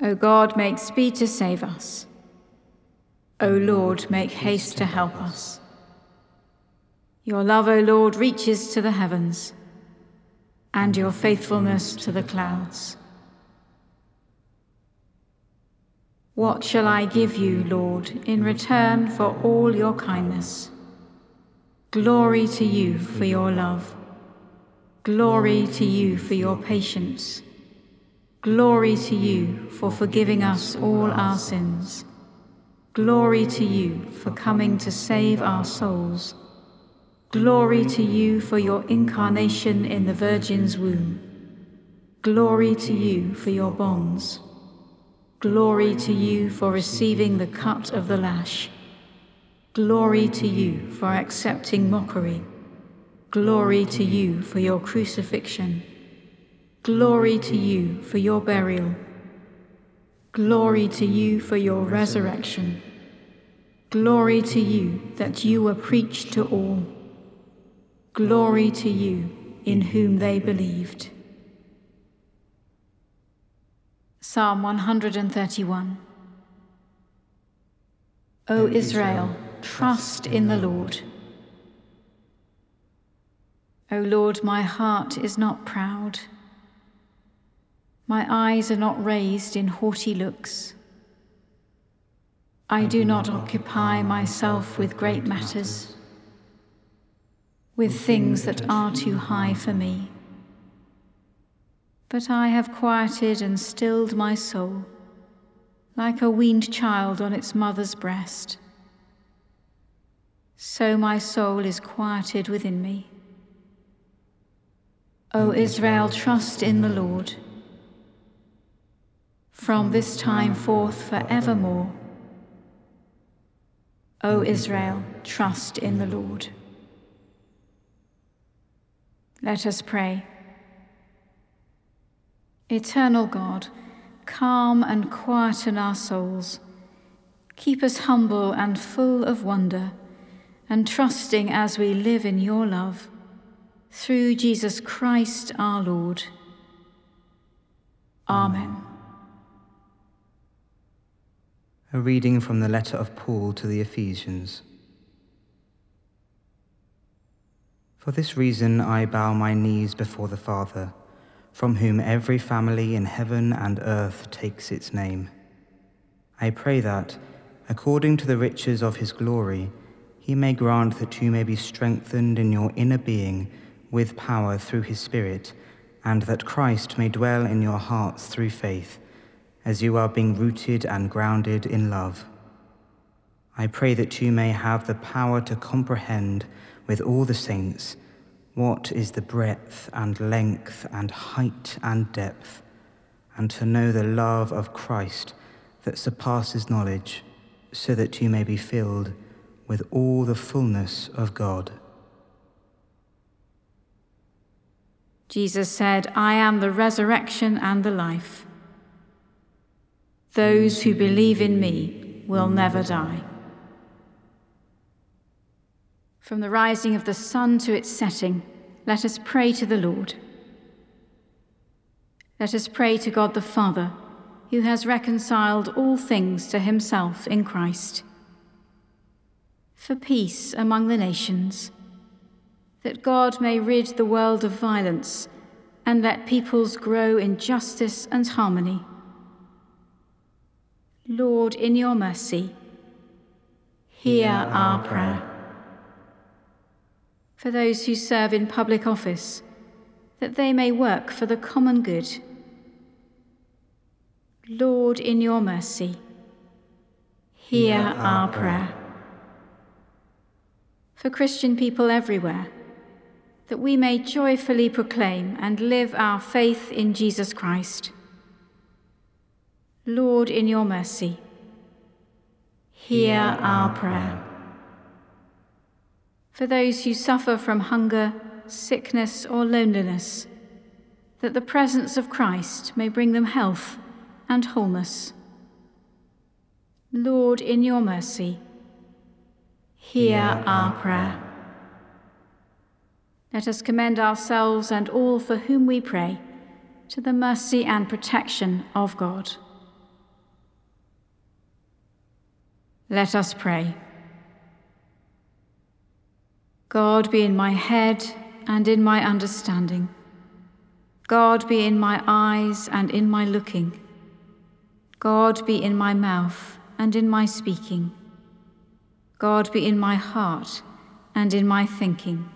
O God, make speed to save us. O Lord, make haste to help us. Your love, O Lord, reaches to the heavens, and your faithfulness to the clouds. What shall I give you, Lord, in return for all your kindness? Glory to you for your love. Glory to you for your patience. Glory to you for forgiving us all our sins. Glory to you for coming to save our souls. Glory to you for your incarnation in the Virgin's womb. Glory to you for your bonds. Glory to you for receiving the cut of the lash. Glory to you for accepting mockery. Glory to you for your crucifixion. Glory to you for your burial. Glory to you for your resurrection. Glory to you that you were preached to all. Glory to you in whom they believed. Psalm 131 O Israel, trust in the Lord. O Lord, my heart is not proud. My eyes are not raised in haughty looks. I do not occupy myself with great matters, with things that are too high for me. But I have quieted and stilled my soul, like a weaned child on its mother's breast. So my soul is quieted within me. O Israel, trust in the Lord from this time forth forevermore. O Israel, trust in the Lord. Let us pray. Eternal God, calm and quieten our souls. Keep us humble and full of wonder, and trusting as we live in your love. Through Jesus Christ our Lord. Amen. A reading from the letter of Paul to the Ephesians. For this reason I bow my knees before the Father, from whom every family in heaven and earth takes its name. I pray that, according to the riches of his glory, he may grant that you may be strengthened in your inner being with power through his Spirit, and that Christ may dwell in your hearts through faith as you are being rooted and grounded in love. I pray that you may have the power to comprehend with all the saints what is the breadth and length and height and depth, and to know the love of Christ that surpasses knowledge, so that you may be filled with all the fullness of God. Jesus said, I am the resurrection and the life. Those who believe in me will never die. From the rising of the sun to its setting, let us pray to the Lord. Let us pray to God the Father, who has reconciled all things to himself in Christ. For peace among the nations, that God may rid the world of violence and let peoples grow in justice and harmony. Lord, in your mercy, hear our prayer. For those who serve in public office, that they may work for the common good. Lord, in your mercy, hear our prayer. For Christian people everywhere, that we may joyfully proclaim and live our faith in Jesus Christ. Lord, in your mercy, hear our prayer. For those who suffer from hunger, sickness, or loneliness, that the presence of Christ may bring them health and wholeness. Lord, in your mercy, hear our prayer. Let us commend ourselves and all for whom we pray to the mercy and protection of God. Let us pray. God be in my head and in my understanding. God be in my eyes and in my looking. God be in my mouth and in my speaking. God be in my heart and in my thinking.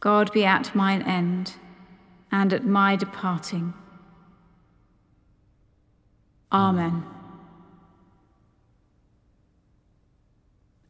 God be at mine end and at my departing. Amen.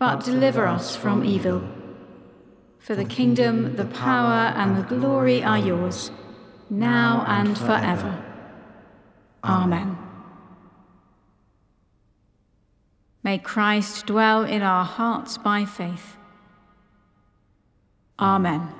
but deliver us from evil. For the kingdom, the power, and the glory are yours, now and forever. Amen. May Christ dwell in our hearts by faith. Amen.